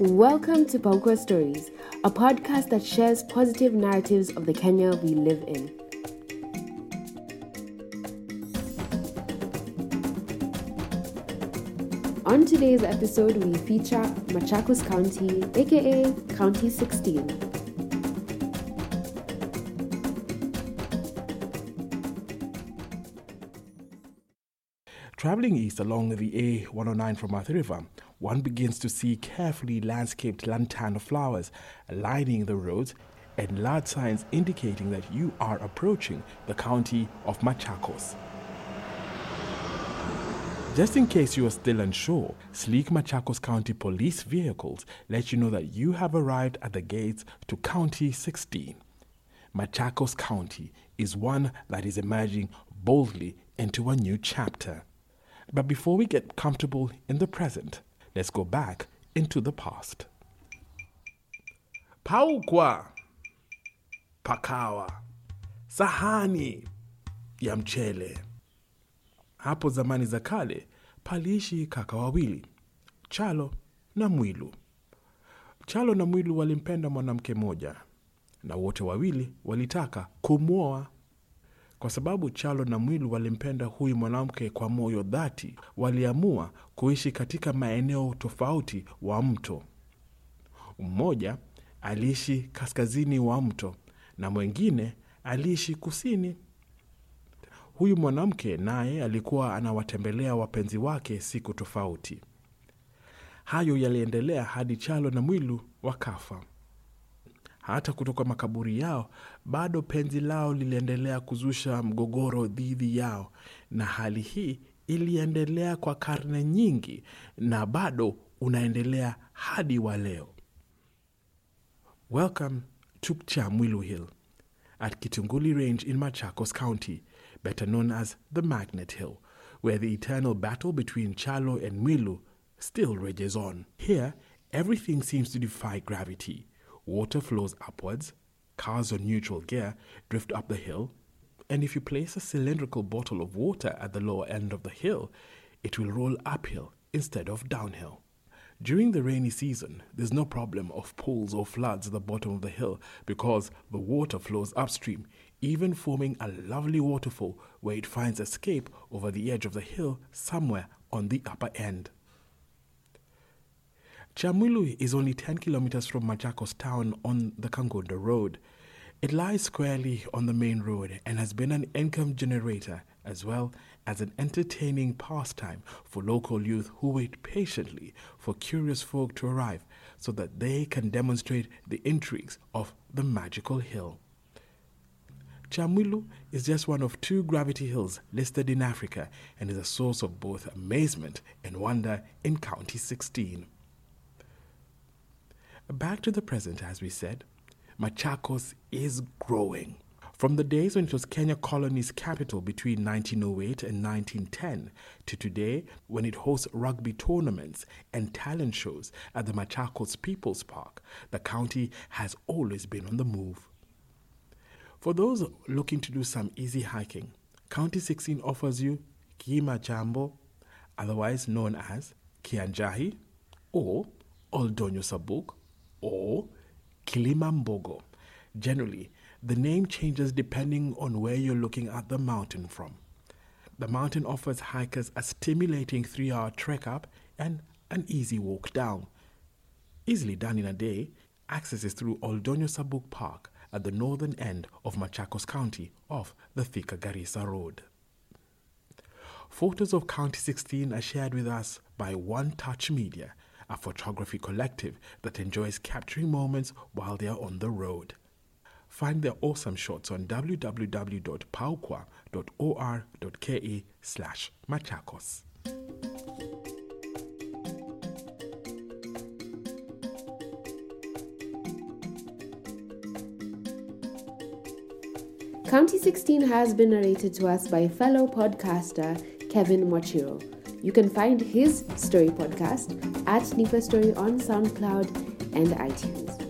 Welcome to Paukwa Stories, a podcast that shares positive narratives of the Kenya we live in. On today's episode, we feature Machakos County, aka County 16. Traveling east along the A109 from Athi River, one begins to see carefully landscaped lantana flowers lining the roads and large signs indicating that you are approaching the county of Machakos. Just in case you are still unsure, sleek Machakos County police vehicles let you know that you have arrived at the gates to County 16. Machakos County is one that is emerging boldly into a new chapter. But before we get comfortable in the present, let's go back into the past. Paukwa, pakawa, sahani ya mchele. Hapo zamani za kale paliishi kaka wawili, Chalo na Mwilu. Chalo na Mwilu walimpenda mwanamke mmoja, na wote wawili walitaka kumwoa. Kwa sababu Chalo na Mwilu walimpenda huyu mwanamke kwa moyo dhati, waliamua kuishi katika maeneo tofauti wa mto. Mmoja aliishi kaskazini wa mto na mwingine aliishi kusini. Huyu mwanamke naye alikuwa anawatembelea wapenzi wake siku tofauti. Hayo yaliendelea hadi Chalo na Mwilu wakafa. Hata kutoka makaburi yao bado penzi lao liliendelea kuzusha mgogoro dhidi yao, na hali hii iliendelea kwa karne nyingi na bado unaendelea hadi wa leo. Welcome to Chamwilu Hill at Kitunguli Range in Machakos County, better known as the Magnet Hill, where the eternal battle between Chalo and Mwilu still rages on. Here, everything seems to defy gravity. Water flows upwards, cars on neutral gear drift up the hill, and if you place a cylindrical bottle of water at the lower end of the hill, it will roll uphill instead of downhill. During the rainy season, there's no problem of pools or floods at the bottom of the hill because the water flows upstream, even forming a lovely waterfall where it finds escape over the edge of the hill somewhere on the upper end. Chamwilu is only 10 kilometers from Machakos town on the Kangundo Road. It lies squarely on the main road and has been an income generator as well as an entertaining pastime for local youth who wait patiently for curious folk to arrive so that they can demonstrate the intrigues of the magical hill. Chamwilu is just one of two gravity hills listed in Africa and is a source of both amazement and wonder in County 16. Back to the present, as we said, Machakos is growing. From the days when it was Kenya Colony's capital between 1908 and 1910 to today when it hosts rugby tournaments and talent shows at the Machakos People's Park, the county has always been on the move. For those looking to do some easy hiking, County 16 offers you Kima Jambo, otherwise known as Kianjahi, or Oldonyo Sabuk, or Kilimambogo. Generally, the name changes depending on where you're looking at the mountain from. The mountain offers hikers a stimulating three hour trek up and an easy walk down. Easily done in a day, access is through Oldonyo Sabuk Park at the northern end of Machakos County off the Thika Garissa Road. Photos of County 16 are shared with us by One Touch Media, a photography collective that enjoys capturing moments while they are on the road. Find their awesome shots on www.paukwa.or.ke slash machakos. County 16 has been narrated to us by fellow podcaster Kevin Mochiro. You can find his story podcast at Nipa Story on SoundCloud and iTunes.